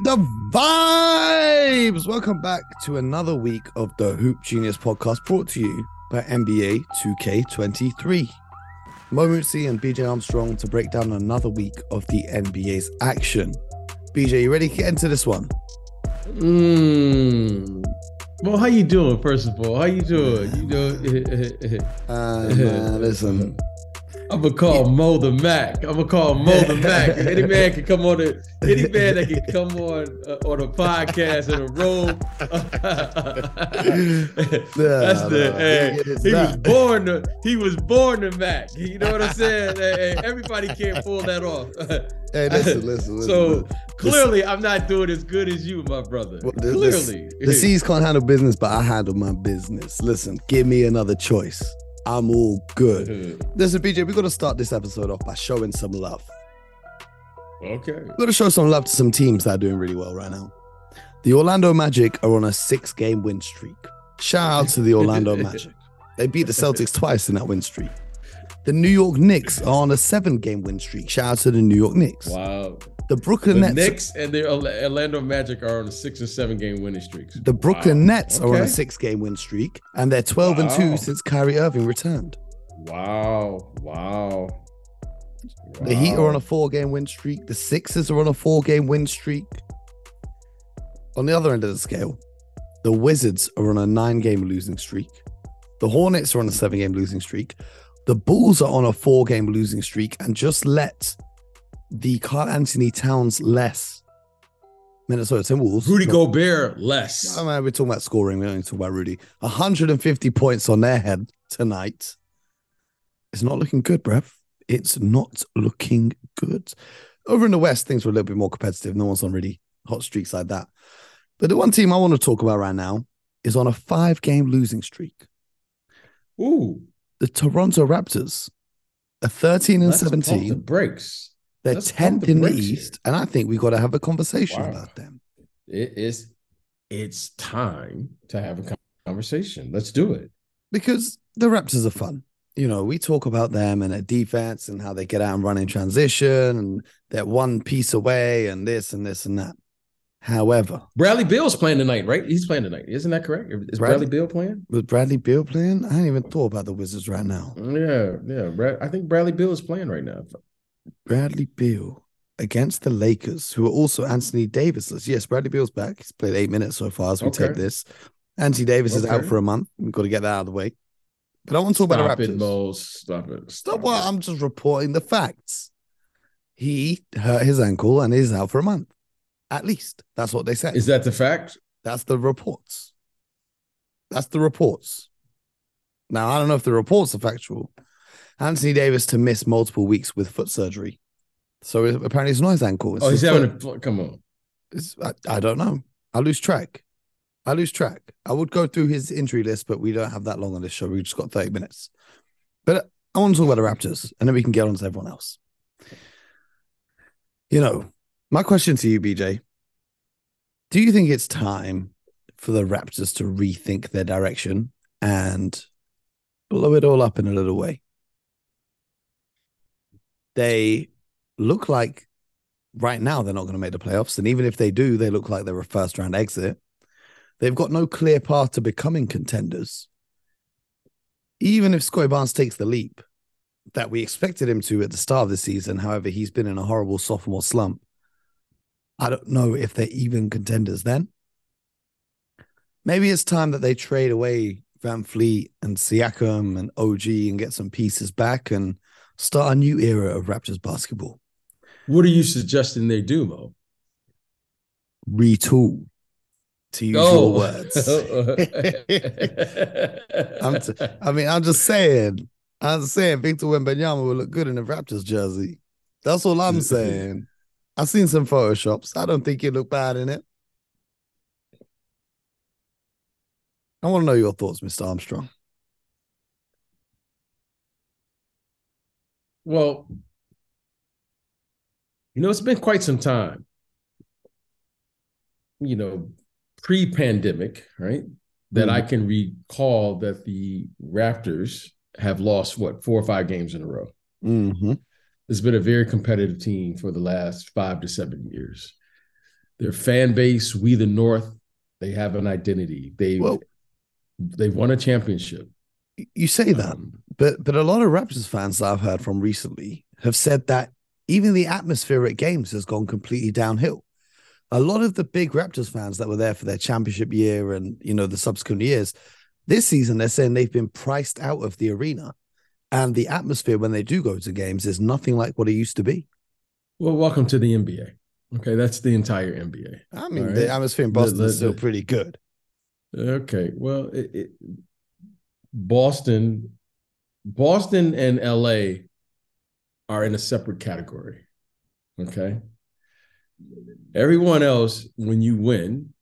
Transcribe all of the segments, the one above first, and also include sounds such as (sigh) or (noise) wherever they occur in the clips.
the vibes. Welcome back to another week of the Hoop Genius podcast brought to you by NBA 2K23. Mo Mootsie and BJ Armstrong to break down another week of the NBA's action. BJ, you ready to get into this one? Mm. Well, how you doing? First of all, how you doing? You doing? (laughs) Uh, man, listen, I'm gonna call Mo the Mac. I'm gonna call Mo the Mac. Any man can come on the any (laughs) man that can come on uh, on a podcast in a room. (laughs) That's the hey, he was born to. he was born the Mac. You know what I'm saying? Hey, everybody can't pull that off. (laughs) Hey, listen, listen, listen. so listen. clearly, I'm not doing as good as you, my brother. Well, clearly, The C's can't handle business, but I handle my business. Listen, give me another choice. I'm all good. Mm-hmm. Listen, BJ, we got to start this episode off by showing some love. Okay. We've got to show some love to some teams that are doing really well right now. The Orlando Magic are on a six game win streak. Shout out to the Orlando (laughs) Magic. They beat the Celtics twice in that win streak. The New York Knicks are on a seven game win streak. Shout out to the New York Knicks. Wow. The Brooklyn The Nets. Knicks and the Orlando Magic are on a six and seven game winning streaks. The Brooklyn Wow. Nets are on a six game win streak, and they're 12 and 2 since Kyrie Irving returned. Wow. Wow. The Heat are on a four game win streak. The Sixers are on a four game win streak. On the other end of the scale, the Wizards are on a nine game losing streak. The Hornets are on a seven game losing streak. The Bulls are on a four game losing streak and just let the Karl-Anthony Towns less Minnesota Timberwolves. Rudy Gobert less. I mean, we're talking about scoring. We don't need to talk about Rudy. 150 points on their head tonight. It's not looking good, bruv. It's not looking good. Over in the West, things were a little bit more competitive. No one's on really hot streaks like that. But the one team I want to talk about right now is on a five game losing streak. Ooh. The Toronto Raptors are 13 and let's pump the 17. breaks. They're let's 10th the in the brakes here. East. And I think we've got to have a conversation Wow. about them. It is. It's time to have a conversation. Let's do it. because the Raptors are fun. You know, we talk about them and their defense and how they get out and run in transition and they're one piece away and this and this and that. However, Bradley Beal's playing tonight, right? He's playing tonight. Isn't that correct? Is Bradley- Bradley Beal playing? with Bradley Beal playing, I hadn't even thought about the Wizards right now. Yeah, yeah. Brad, I think Bradley Beal is playing right now. Bradley Beal against the Lakers, who are also Anthony Davisless. Yes, Bradley Beal's back. He's played eight minutes so far as we Okay. take this. Anthony Davis is out for a month. We've got to get that out of the way. But I want to talk Stop about the it, Raptors. Mo. Stop it. Stop what I'm just reporting the facts. He hurt his ankle and is out for a month. At least. That's what they said. Is that the fact? That's the reports. That's the reports. Now, I don't know if the reports are factual. Anthony Davis to miss multiple weeks with foot surgery. So apparently it's not his ankle. It's Oh, he's having foot. a come on. It's- I, I don't know. I lose track. I lose track. I would go through his injury list, but we don't have that long on this show. We just got 30 minutes. But I want to talk about the Raptors and then we can get on to everyone else. You know, my question to you, BJ do you think it's time for the Raptors to rethink their direction and blow it all up in a little way? They look like right now they're not going to make the playoffs. And even if they do, they look like they're a first round exit. They've got no clear path to becoming contenders. Even if Scottie Barnes takes the leap that we expected him to at the start of the season, however, he's been in a horrible sophomore slump. I don't know if they're even contenders then. Maybe it's time that they trade away VanVleet and Siakam and OG and get some pieces back and start a new era of Raptors basketball. What are you suggesting they do, Mo? Retool, to use Oh. your words. (laughs) I'm t- I mean, I'm just saying. I'm just saying Victor Wembanyama will look good in a Raptors jersey. That's all I'm saying. I've seen some photoshops. I don't think you look bad in it. I want to know your thoughts, Mr. Armstrong. well, you know, it's been quite some time. You know, pre-pandemic, right? That I can recall that the Raptors have lost what four or five games in a row. Mm-hmm. It's been a very competitive team for the last five to seven years. their fan base, we the North, they have an identity. They well, they've won a championship. You say that, um, but but a lot of Raptors fans that I've heard from recently have said that even the atmosphere at games has gone completely downhill. A lot of the big Raptors fans that were there for their championship year and you know the subsequent years, this season they're saying they've been priced out of the arena, and the atmosphere when they do go to games is nothing like what it used to be. Well, welcome to the NBA. Okay, that's the entire NBA. I mean, right? the atmosphere in Boston the, the, is still pretty good. Okay, well, it, it, Boston, Boston, and LA are in a separate category. Okay, everyone else, when you win,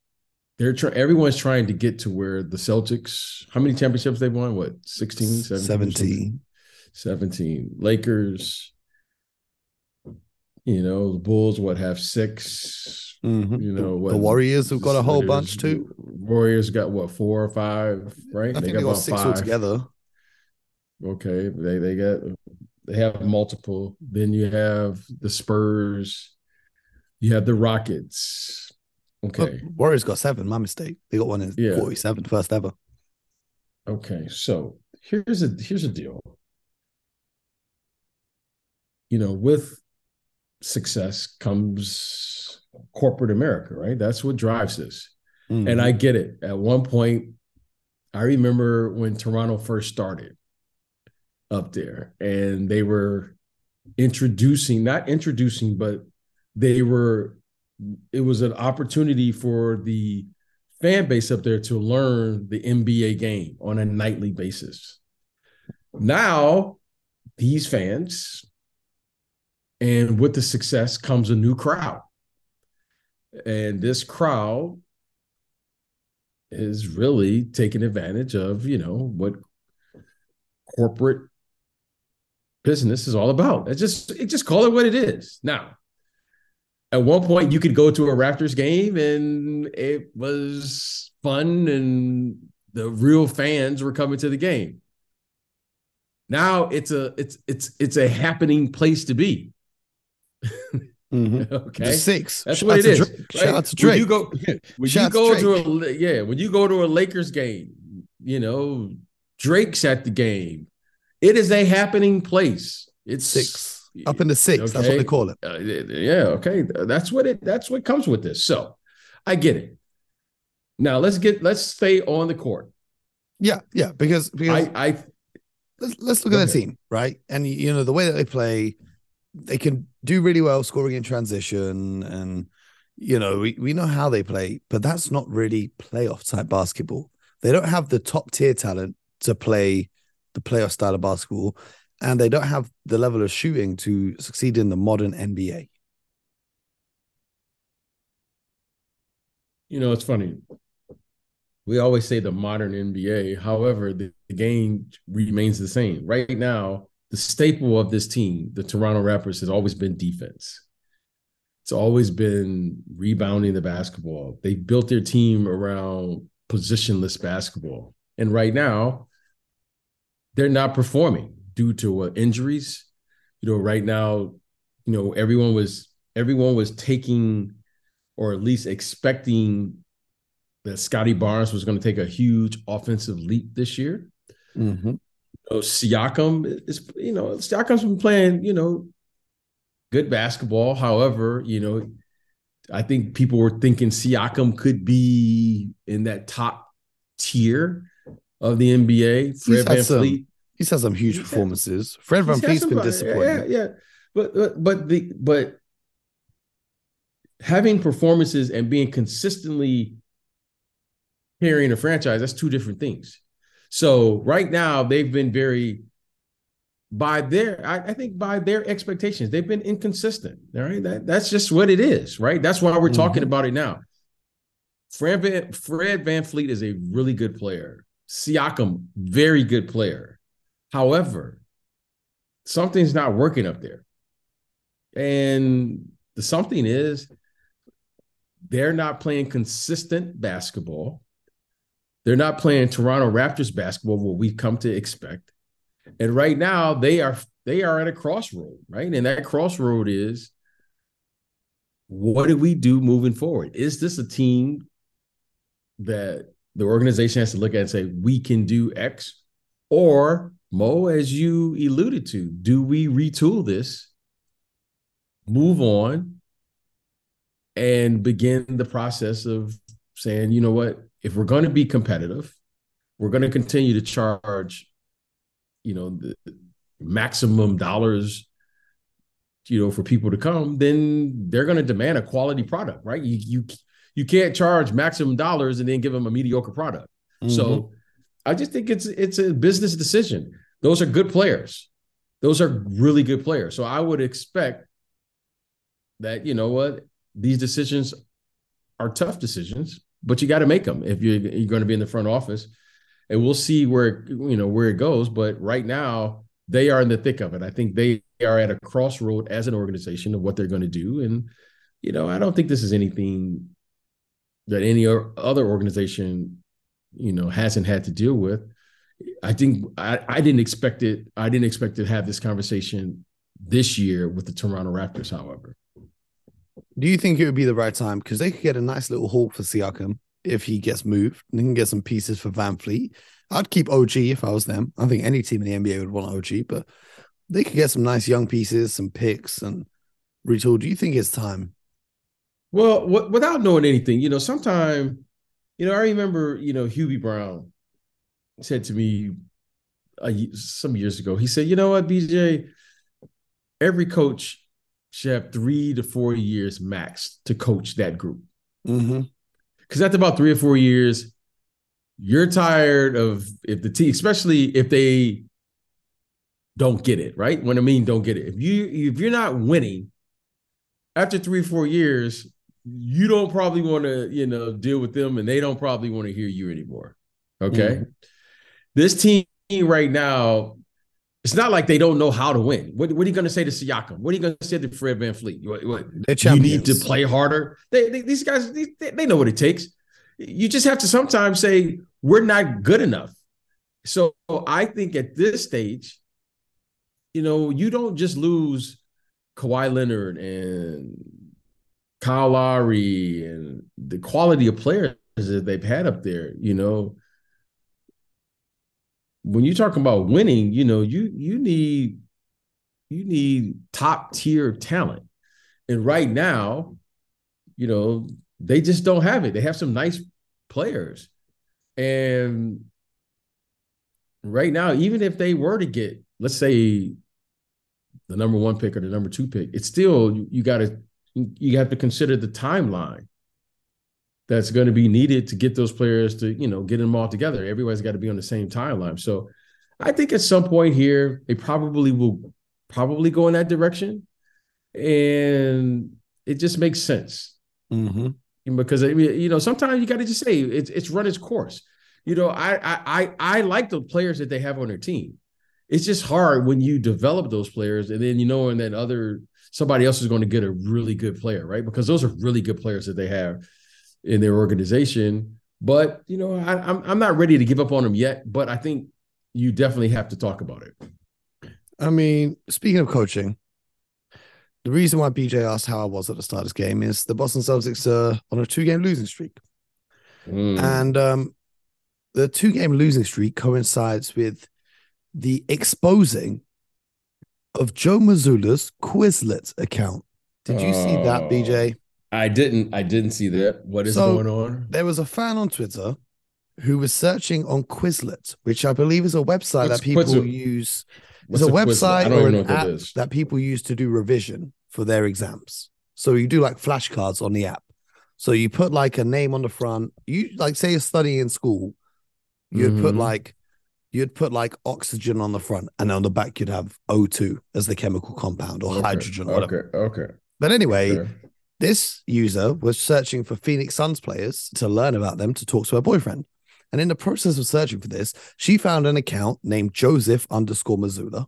they're trying. Everyone's trying to get to where the Celtics. How many championships they've won? What 16, 17? 17. 17. Lakers you know, the Bulls what have 6 mm-hmm. You know, what the Warriors have got a whole bunch too. Warriors got what four or five, right? I they think got, they got six five. altogether. Okay, they they got they have multiple. Then you have the Spurs. You have the Rockets. Okay, oh, Warriors got seven. My mistake. They got one in yeah. 47, first ever. Okay, so here's a here's a deal. You know, with success comes corporate America, right? That's what drives this. Mm-hmm. And I get it. At one point, I remember when Toronto first started up there and they were introducing, not introducing, but they were, it was an opportunity for the fan base up there to learn the NBA game on a nightly basis. Now, these fans and with the success comes a new crowd. And this crowd is really taking advantage of, you know, what corporate business is all about. It's just it just call it what it is. Now, at one point you could go to a Raptors game and it was fun and the real fans were coming to the game. Now it's a it's it's it's a happening place to be. Mm-hmm. (laughs) okay, the six. That's Shout what it is. Right? Shout out to Drake. When you go, (laughs) when Shout you go to, to a yeah, when you go to a Lakers game, you know Drake's at the game. It is a happening place. It's six up in the six. Okay? That's what they call it. Uh, yeah. Okay. That's what it. That's what comes with this. So, I get it. Now let's get let's stay on the court. Yeah, yeah, because because I, I let's let's look at the team, right? And you know the way that they play, they can do really well scoring in transition and you know we, we know how they play but that's not really playoff type basketball. They don't have the top tier talent to play the playoff style of basketball and they don't have the level of shooting to succeed in the modern nba you know it's funny. We always say the modern nba however the, the game remains the same. Right now the staple of this team, the Toronto Raptors, has always been defense. It's always been rebounding the basketball. They built their team around positionless basketball. And right now, they're not performing due to uh, injuries. You know, right now, you know, everyone was everyone was taking or at least expecting that Scottie Barnes was going to take a huge offensive leap this year. Mm-hmm know, Siakam is, you know, Siakam's been playing, you know, good basketball. However, you know, I think people were thinking Siakam could be in that top tier of the NBA. Fred he's VanVleet. Some, he's had some huge performances. Fred VanVleet's been disappointing. Yeah, yeah. But, but but the but having performances and being consistently carrying a franchise, that's two different things. So right now they've been very by their I, I, think by their expectations they've been inconsistent all right? That, that's just what it is right? That's why we're mm-hmm. talking about it now. Fred van, fred VanVleet is a really good player. Siakam very good player. However something's not working up there. And the something is they're not playing consistent basketball they're not playing Toronto Raptors basketball, what we come to expect. And right now, they are they are at a crossroad, right? And that crossroad is what do we do moving forward? Is this a team that the organization has to look at and say, we can do X? Or, Mo, as you alluded to, do we retool this, move on, and begin the process of saying, you know what, if we're going to be competitive, we're going to continue to charge, you know, the maximum dollars you know for people to come then they're going to demand a quality product right? You you you can't charge maximum dollars and then give them a mediocre product. Mm-hmm. so i just think it's it's a business decision. Those are good players. Those are really good players. So i would expect that you know what? These decisions are tough decisions but you got to make them if you're, you're going to be in the front office and we'll see where you know where it goes but right now they are in the thick of it. I think they are at a crossroad as an organization of what they're going to do. And, you know, I don't think this is anything that any other organization, you know, hasn't had to deal with. I think I, I didn't expect it. I didn't expect to have this conversation this year with the Toronto Raptors, however. Do you think it would be the right time? Because they could get a nice little haul for Siakam if he gets moved. And they can get some pieces for VanVleet. I'd keep OG if I was them. I think any team in the NBA would want OG, but they could get some nice young pieces, some picks, and retool. Do you think it's time? Well, w- without knowing anything, you know, sometime, you know, I remember, you know, Hubie Brown said to me some years ago, he said, you know what, BJ, every coach should have three to four years max to coach that group. Because mm-hmm. after about three or four years, you're tired of if the team, especially if they don't get it, right? When I mean don't get it. If you if you're not winning after three, four years, you don't probably want to, you know, deal with them and they don't probably want to hear you anymore. Okay. Mm-hmm. This team right now, it's not like they don't know how to win. What, what are you going to say to Siakam? What are you going to say to Fred VanVleet? What, what, you need to play harder. They, they, these guys, they, they know what it takes you just have to sometimes say we're not good enough. So I think at this stage, you know, you don't just lose Kawhi Leonard and Kyle Lowry and the quality of players that they've had up there, you know. When you're talking about winning, you know, you you need you need top tier talent. And right now, you know, they just don't have it. They have some nice players. And right now, even if they were to get, let's say, the number one pick or the number two pick, it's still you, you got to you have to consider the timeline that's going to be needed to get those players to you know get them all together. Everybody's got to be on the same timeline. So I think at some point here they probably will probably go in that direction, and it just makes sense. Mm-hmm because you know sometimes you got to just say it's it's run its course. You know, I I I like the players that they have on their team. It's just hard when you develop those players and then you know and then other somebody else is going to get a really good player, right? Because those are really good players that they have in their organization. But you know, I, I'm I'm not ready to give up on them yet. But I think you definitely have to talk about it. I mean, speaking of coaching, the reason why BJ asked how I was at the start of this game is the Boston Celtics are on a two game losing streak. Mm. And um, the two game losing streak coincides with the exposing of Joe Mazzulla's Quizlet account. Did you see that, oh. BJ? I didn't. I didn't see that. What is so, going on? There was a fan on Twitter who was searching on Quizlet, which I believe is a website What's that people use. It's a, a website or an app that, that people use to do revision for their exams. So you do like flashcards on the app. So you put like a name on the front. You like say you're studying in school, you'd mm-hmm. put like you'd put like oxygen on the front, and on the back you'd have O2 as the chemical compound or okay. hydrogen or whatever. Okay. Okay. But anyway, okay. This user was searching for Phoenix Suns players to learn about them to talk to her boyfriend. And in the process of searching for this, she found an account named Joseph underscore Mazzulla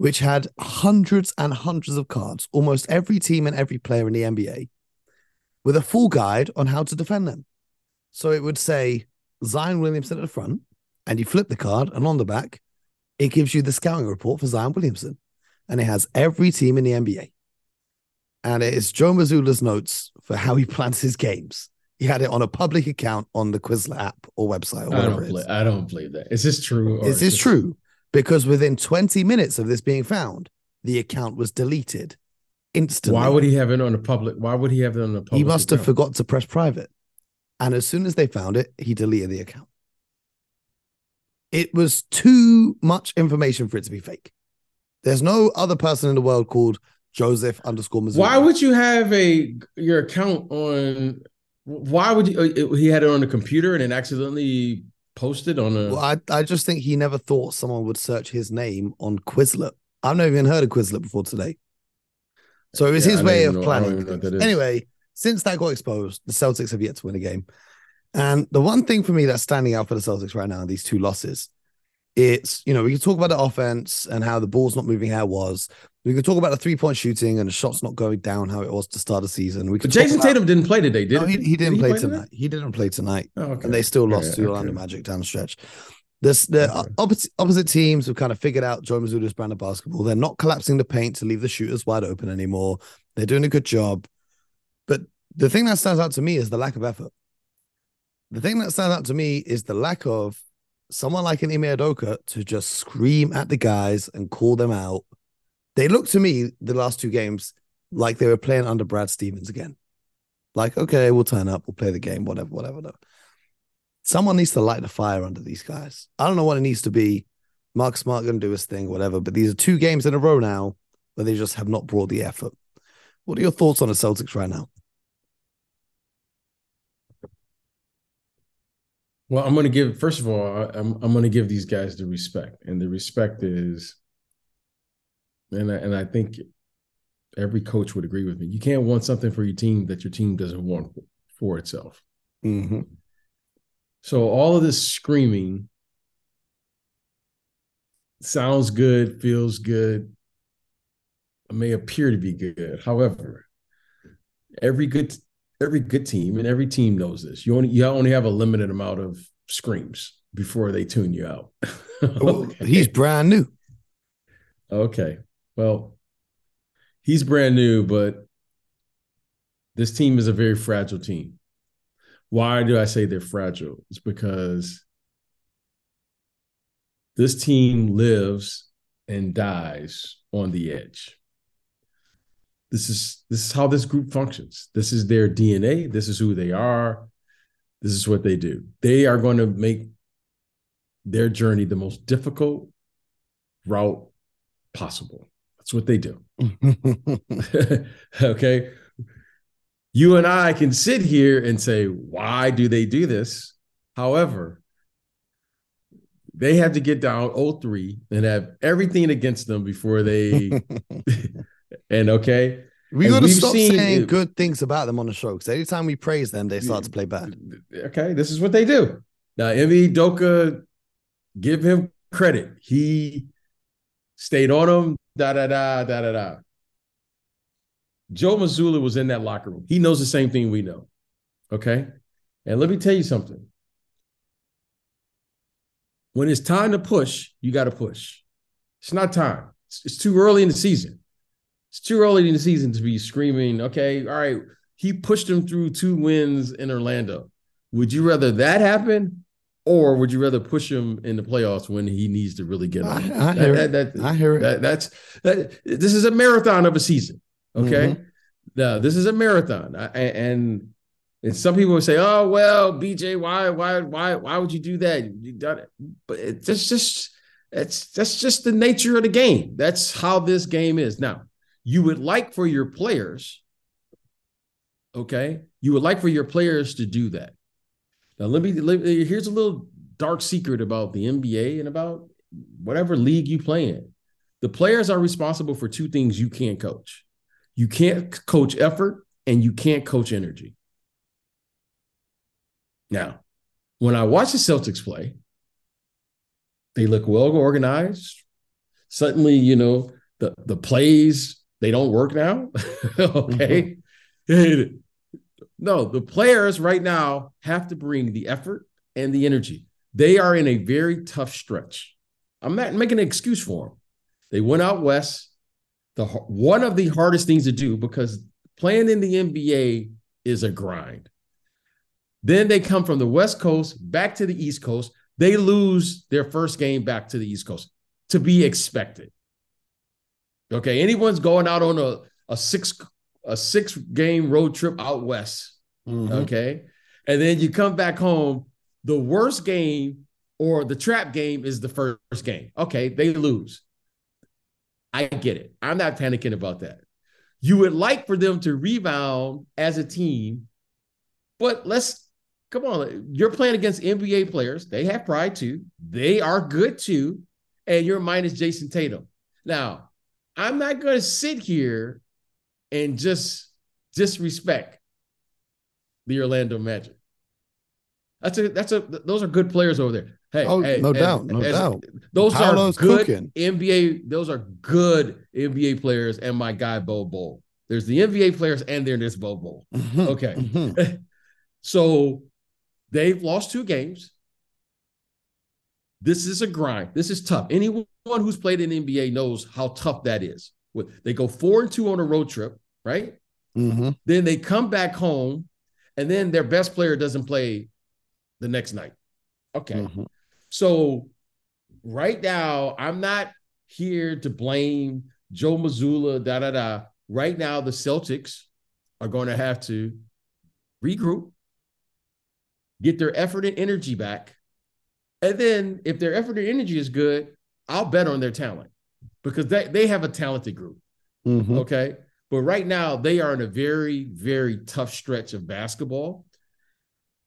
which had hundreds and hundreds of cards, almost every team and every player in the NBA, with a full guide on how to defend them. So it would say Zion Williamson at the front, and you flip the card, and on the back, it gives you the scouting report for Zion Williamson. And it has every team in the NBA. And it is Joe Mazzulla's notes for how he plans his games. He had it on a public account on the Quizlet app or website or I whatever don't, it believe. I don't believe that. Is this true? or Is this just- true? Because within 20 minutes of this being found, the account was deleted instantly. Why would he have it on a public? Why would he have it on the public? He must have forgot to press private. And as soon as they found it, he deleted the account. It was too much information for it to be fake. There's no other person in the world called Joseph underscore Missouri. Why would you have a your account on? Why would you? uh, He had it on the computer and then accidentally posted on a. Well, I, I just think he never thought someone would search his name on Quizlet. I've never even heard of Quizlet before today. So it was Yeah, his way of know- planning. even know what things. that is. Anyway, since that got exposed, the Celtics have yet to win a game. And the one thing for me that's standing out for the Celtics right now, are these two losses, it's, you know, we can talk about the offense and how the ball's not moving how it was. We can talk about the three point shooting and the shots not going down how it was to start the season. We But Jayson about- Tatum didn't play today, did No, he, he didn't Did play, today? tonight. He didn't play tonight Oh, okay. and they still lost Yeah, to the Orlando okay. Magic down the stretch. This the Okay. opposite opposite teams have kind of figured out Joe Mazzulla's brand of basketball. They're not collapsing the paint to leave the shooters wide open anymore. They're doing a good job. But the thing that stands out to me is the lack of effort. The thing that stands out to me is the lack of someone like an Ime Udoka to just scream at the guys and call them out. They look to me the last two games like they were playing under Brad Stevens again. Like, okay, we'll turn up, we'll play the game, whatever, whatever. No. Someone needs to light the fire under these guys. I don't know what it needs to be. Mark Smart going to do his thing, whatever. But these are two games in a row now where they just have not brought the effort. What are your thoughts on the Celtics right now? Well, I'm going to give first of all, I'm I'm going to give these guys the respect, and the respect is, and I, and I think every coach would agree with me. You can't want something for your team that your team doesn't want for itself. Mm-hmm. So all of this screaming sounds good, feels good, may appear to be good. However, every good every good team and every team knows this. You only you only have a limited amount of screams before they tune you out. (laughs) Okay. He's brand new. Okay. Well, he's brand new, but this team is a very fragile team. Why do I say they're fragile? It's because this team lives and dies on the edge. This is this is how this group functions. This is their DNA. This is who they are. This is what they do. They are going to make their journey the most difficult route possible. That's what they do. (laughs) okay. You and I can sit here and say, why do they do this? However, they have to get down 0-3 and have everything against them before they (laughs) and okay. we got to stop seen saying good things about them on the show because anytime we praise them, they start to play bad. Okay, this is what they do. Now, Ime Udoka, give him credit. He stayed on him, da da da da da da. Joe Mazzulla was in that locker room. He knows the same thing we know. Okay. And let me tell you something. When it's time to push, you got to push. It's not time. It's, it's too early in the season. It's too early in the season to be screaming, okay, all right, he pushed him through two wins in Orlando. Would you rather that happen or would you rather push him in the playoffs when he needs to really get on? I, I hear it. That- that- I hear it. that, that's that. This is a marathon of a season. Okay, mm-hmm. now this is a marathon, I- and and some people would say, "Oh well, BJ, why why why why would you do that? You done it." But it's just just it's that's just the nature of the game. That's how this game is. Now, you would like for your players, okay, you would like for your players to do that. Now, let me, let me here's a little dark secret about the NBA and about whatever league you play in. The players are responsible for two things you can't coach. You can't coach effort and you can't coach energy. Now, when I watch the Celtics play, they look well organized. Suddenly, you know, the, the plays, they don't work now. (laughs) okay. Mm-hmm. no, the players right now have to bring the effort and the energy. They are in a very tough stretch. I'm not making an excuse for them. They went out west. The one of the hardest things to do because playing in the NBA is a grind. Then they come from the West Coast back to the East Coast. They lose their first game back to the East Coast to be expected. Okay, anyone's going out on a, a six a six game road trip out west. Mm-hmm. Okay, and then you come back home. The worst game or the trap game is the first game. Okay, they lose. I get it. I'm not panicking about that. You would like for them to rebound as a team, but let's come on. You're playing against NBA players. They have pride too. They are good too. And you're minus Jayson Tatum. Now, I'm not going to sit here and just disrespect the Orlando Magic. That's a that's a those are good players over there. Hey, oh, hey no doubt, no as, doubt. Those Paolo's are good cooking. NBA. Those are good NBA players, and my guy Bol Bol. There's the NBA players, and there's Bol Bol. Mm-hmm, okay, mm-hmm. (laughs) so they've lost two games. This is a grind. This is tough. Anyone who's played in the NBA knows how tough that is. They go four and two on a road trip, right? Mm-hmm. Then they come back home, and then their best player doesn't play the next night. Okay. Mm-hmm. So right now, I'm not here to blame Joe Mazzulla, da da da. Right now, the Celtics are going to have to regroup, get their effort and energy back. And then if their effort and energy is good, I'll bet on their talent because they, they have a talented group. Mm-hmm. Okay. But right now, they are in a very, very tough stretch of basketball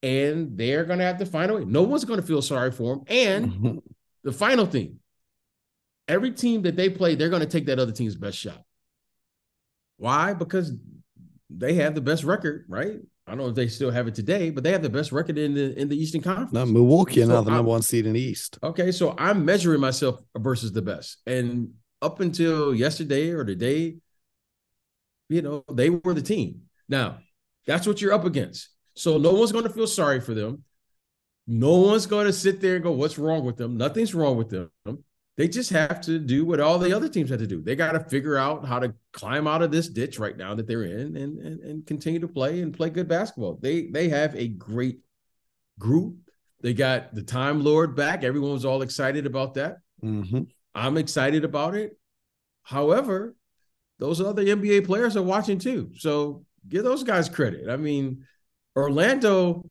and they're going to have to find a way. No one's going to feel sorry for them. And mm-hmm. the final thing, every team that they play, they're going to take that other team's best shot. Why? Because they have the best record, right? I don't know if they still have it today, but they have the best record in the in the Eastern Conference. Now Milwaukee so now the number one seed in the East. Okay, so I'm measuring myself versus the best, and up until yesterday or today, you know, they were the team. Now that's what you're up against. So no one's going to feel sorry for them. No one's going to sit there and go, "What's wrong with them?" Nothing's wrong with them. They just have to do what all the other teams have to do. They got to figure out how to climb out of this ditch right now that they're in and, and and continue to play and play good basketball. They they have a great group. They got the Time Lord back. Everyone was all excited about that. Mm-hmm. I'm excited about it. However, those other NBA players are watching too. So give those guys credit. I mean, Orlando,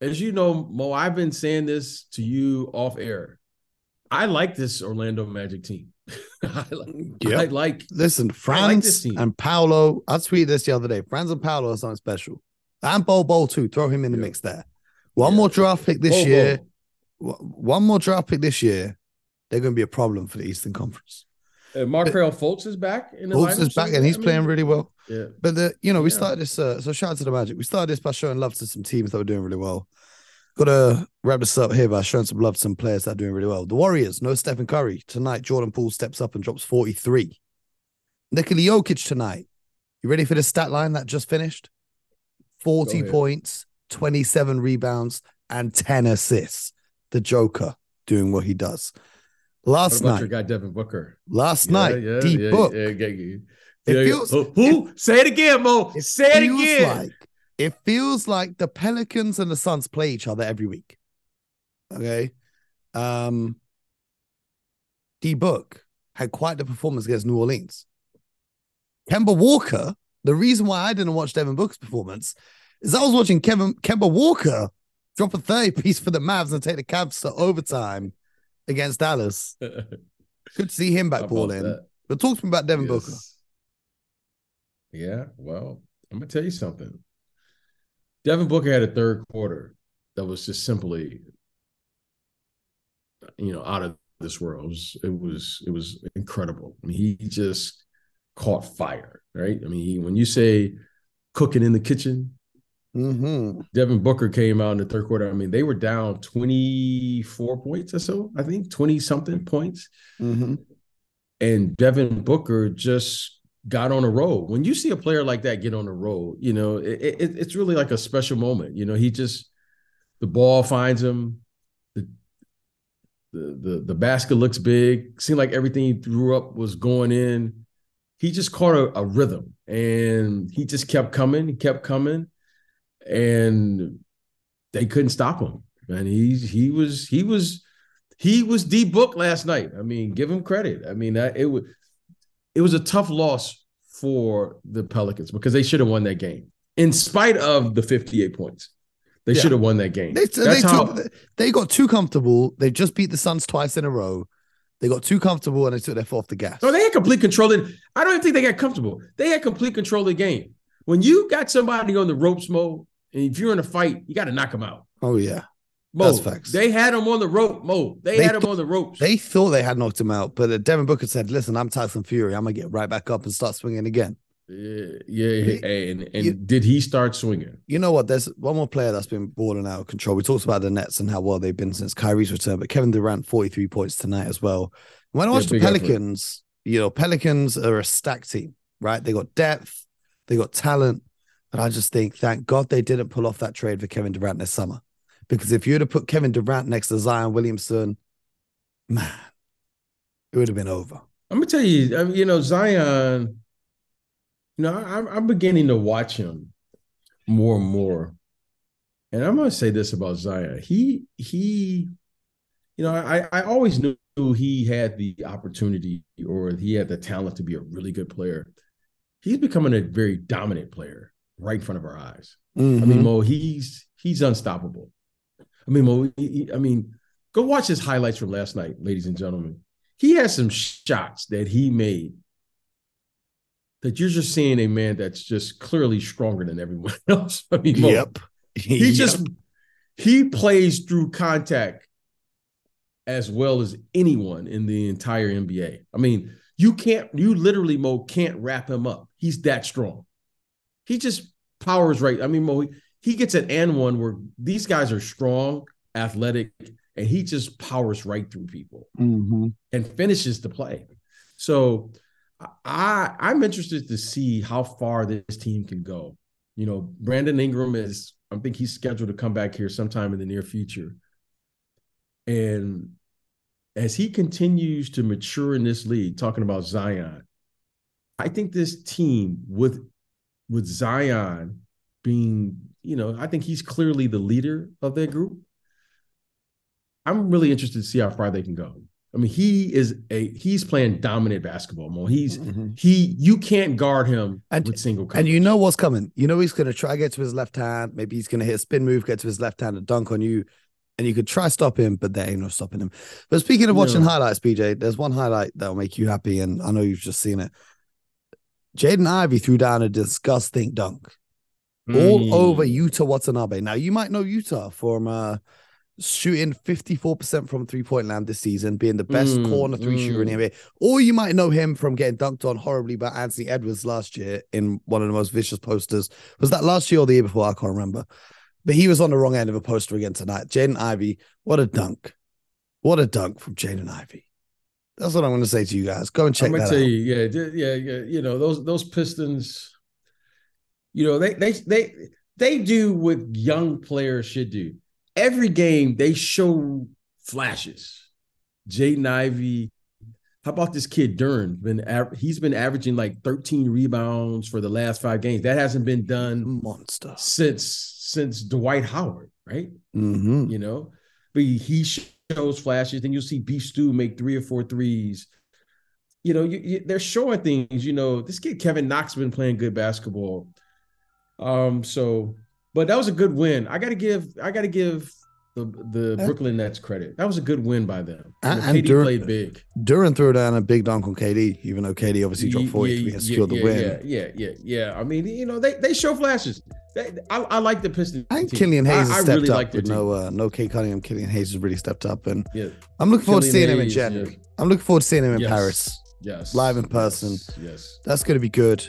as you know, Mo, I've been saying this to you off air. I like this Orlando Magic team. (laughs) I, like, yep. I like. Listen, Franz like and Paolo. I tweeted this the other day. Franz and Paolo are something special. And Bol Bol too. Throw him in the mix there. One yeah. more draft pick this Bol year. Bol. One more draft pick this year. They're going to be a problem for the Eastern Conference. Uh, Markelle Fultz is back in the Fultz is back and he's I mean, playing really well. Yeah. But the you know, we yeah. started this uh, so shout out to the Magic. We started this by showing love to some teams that were doing really well. Gotta wrap this up here by showing some love to some players that are doing really well. The Warriors, no Stephen Curry. Tonight, Jordan Poole steps up and drops 43. Nikola Jokic tonight. You ready for the stat line that just finished? 40 points, 27 rebounds, and 10 assists. The Joker doing what he does. Last night, your guy Devin Booker. Last yeah, night, yeah, D yeah, Book. Yeah, yeah, it feels who? who? Say it again, Mo. It Say it again. Like, it feels like the Pelicans and the Suns play each other every week. Okay. Um D Book had quite the performance against New Orleans. Kemba Walker, the reason why I didn't watch Devin Booker's performance is I was watching Kevin Kemba Walker drop a 30 piece for the Mavs and take the Cavs to overtime against Dallas. (laughs) Good to see him back balling. But talk to me about Devin yes. Booker. Yeah, well, I'm gonna tell you something. Devin Booker had a third quarter that was just simply, you know, out of this world. It was it was, it was incredible. I mean, he just caught fire, right? I mean, he, when you say cooking in the kitchen, Mm-hmm. Devin Booker came out in the third quarter. I mean, they were down 24 points or so, I think, 20 something points. Mm-hmm. And Devin Booker just got on a roll. When you see a player like that get on a roll, you know, it, it, it's really like a special moment. You know, he just, the ball finds him. The, the, the, the basket looks big. Seemed like everything he threw up was going in. he just caught a, a rhythm and he just kept coming, he kept coming, and they couldn't stop him. And he he was he was he was D book last night. I mean, give him credit. I mean, that it was it was a tough loss for the Pelicans because they should have won that game in spite of the 58 points. They yeah. should have won that game. They, they, how, took, they got too comfortable. They just beat the Suns twice in a row. They got too comfortable and they took their foot off the gas. No, they had complete control. In, I don't even think they got comfortable. They had complete control of the game. When you got somebody on the ropes, Mo, and if you're in a fight, you got to knock them out. Oh yeah, Mo, That's facts. They had him on the rope, Mo. They, they had him th- on the ropes. They thought they had knocked him out, but uh, Devin Booker said, "Listen, I'm Tyson Fury. I'm gonna get right back up and start swinging again." Yeah, yeah. and and you, did he start swinging? You know what? There's one more player that's been balling out of control. We talked about the Nets and how well they've been since Kyrie's return, but Kevin Durant, 43 points tonight as well. When I watch yeah, the Pelicans, effort. you know, Pelicans are a stacked team, right? They got depth, they got talent, but I just think, thank God they didn't pull off that trade for Kevin Durant this summer. Because if you'd have put Kevin Durant next to Zion Williamson, man, it would have been over. I'm gonna tell you, you know, Zion you know, I'm, I'm beginning to watch him more and more. And I'm going to say this about Zion. He, he, you know, I, I always knew he had the opportunity or he had the talent to be a really good player. He's becoming a very dominant player right in front of our eyes. Mm-hmm. I mean, mm-hmm. Mo, he's he's unstoppable. I mean, he, I mean, go watch his highlights from last night, ladies and gentlemen. He has some shots that he made that you're just seeing a man that's just clearly stronger than everyone (laughs) else. I mean, yep. he yep. just he plays through contact as well as anyone in the entire NBA. I mean, you can't, you literally, Mo, can't wrap him up. He's that strong. He just powers right. I mean, Mo, he gets an and one where these guys are strong, athletic, and he just powers right through people mm-hmm. and finishes the play. So I I'm interested to see how far this team can go. You know, Brandon Ingram is I think he's scheduled to come back here sometime in the near future. And as he continues to mature in this league, talking about Zion, I think this team with with Zion being, you know, I think he's clearly the leader of that group. I'm really interested to see how far they can go. I mean, he is a he's playing dominant basketball. Mo, he's mm-hmm. he you can't guard him and, with single. Coverage. And you know what's coming. You know he's going to try get to his left hand. Maybe he's going to hit a spin move, get to his left hand, and dunk on you. And you could try stop him, but there ain't no stopping him. But speaking of watching highlights, BJ, there's one highlight that'll make you happy, and I know you've just seen it. Jaden Ivey threw down a disgusting dunk mm. all over Yuta Watanabe. Now you might know Yuta from uh, shooting 54% from three point land this season, being the best mm, corner three mm. shooter in the NBA. Or you might know him from getting dunked on horribly by Anthony Edwards last year in one of the most vicious posters. Was that last year or the year before? I can't remember. But he was on the wrong end of a poster again tonight. Jaden Ivey, what a dunk. What a dunk from Jaden Ivey. That's what I'm going to say to you guys. Go and check I'm that tell out. You, yeah, yeah, yeah. You know those those Pistons. You know they they they they do what young players should do every game they show flashes. Jaden Ivey. How about this kid Duren? Been he's been averaging like 13 rebounds for the last five games. That hasn't been done monster since since Dwight Howard, right? Mm-hmm. You know, but he shows flashes. Then you'll see Beef Stew make three or four threes. You know, you, you, they're showing things. You know, this kid Kevin Knox been playing good basketball. Um, so but that was a good win. I got to give I got to give the the Brooklyn Nets credit. That was a good win by them. And, and KD played big. Duren threw down a big dunk on KD, even though KD obviously dropped 40 yeah, and secured yeah, the win. Yeah, yeah, yeah, yeah. I mean, you know, they they show flashes. They, I, I like the Pistons. I think Killian Hayes I, has stepped really up with no uh, no Cade Cunningham. Killian Hayes has really stepped up, and yeah. I'm looking forward Killian to seeing Hayes, him in January. I'm looking forward to seeing him in yes. Paris. Yes, live in person. Yes, yes. that's going to be good.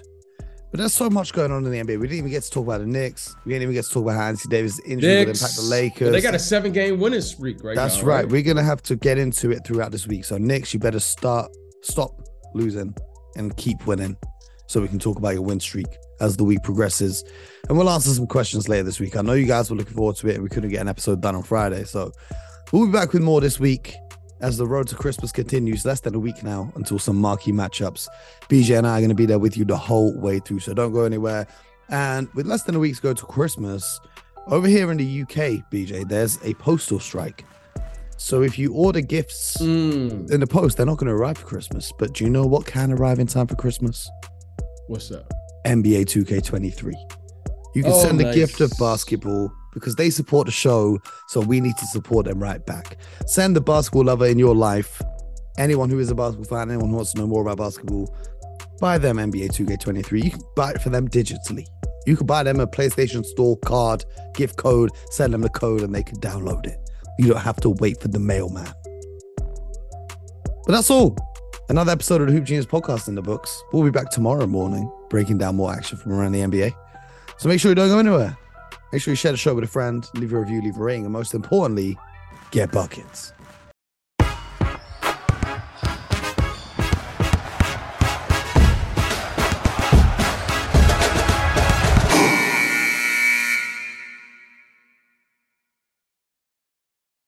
But there's so much going on in the NBA. We didn't even get to talk about the Knicks. We didn't even get to talk about how Anthony Davis' injury will impact the Lakers. But they got a seven game winning streak right That's now, right. right. We're gonna have to get into it throughout this week. So Knicks, you better start stop losing and keep winning. So we can talk about your win streak as the week progresses. And we'll answer some questions later this week. I know you guys were looking forward to it and we couldn't get an episode done on Friday. So we'll be back with more this week. As the road to Christmas continues. Less than a week now until some marquee matchups. BJ and I are going to be there with you the whole way through, so don't go anywhere. And with less than a week to go to Christmas, over here in the UK, BJ, there's a postal strike. So if you order gifts Mm, in the post, they're not going to arrive for Christmas. But do you know what can arrive in time for Christmas? what's that? NBA 2K23. You can Oh, send a gift of basketball because they support the show, so we need to support them right back. Send the basketball lover in your life, anyone who is a basketball fan, anyone who wants to know more about basketball, buy them NBA 2K23. You can buy it for them digitally. You can buy them a PlayStation Store card, gift code, send them the code, and they can download it. You don't have to wait for the mailman. But that's all. Another episode of the Hoop Genius podcast in the books. We'll be back tomorrow morning, breaking down more action from around the NBA. So make sure you don't go anywhere. Make sure you share the show with a friend, leave a review, leave a ring, and most importantly, get buckets.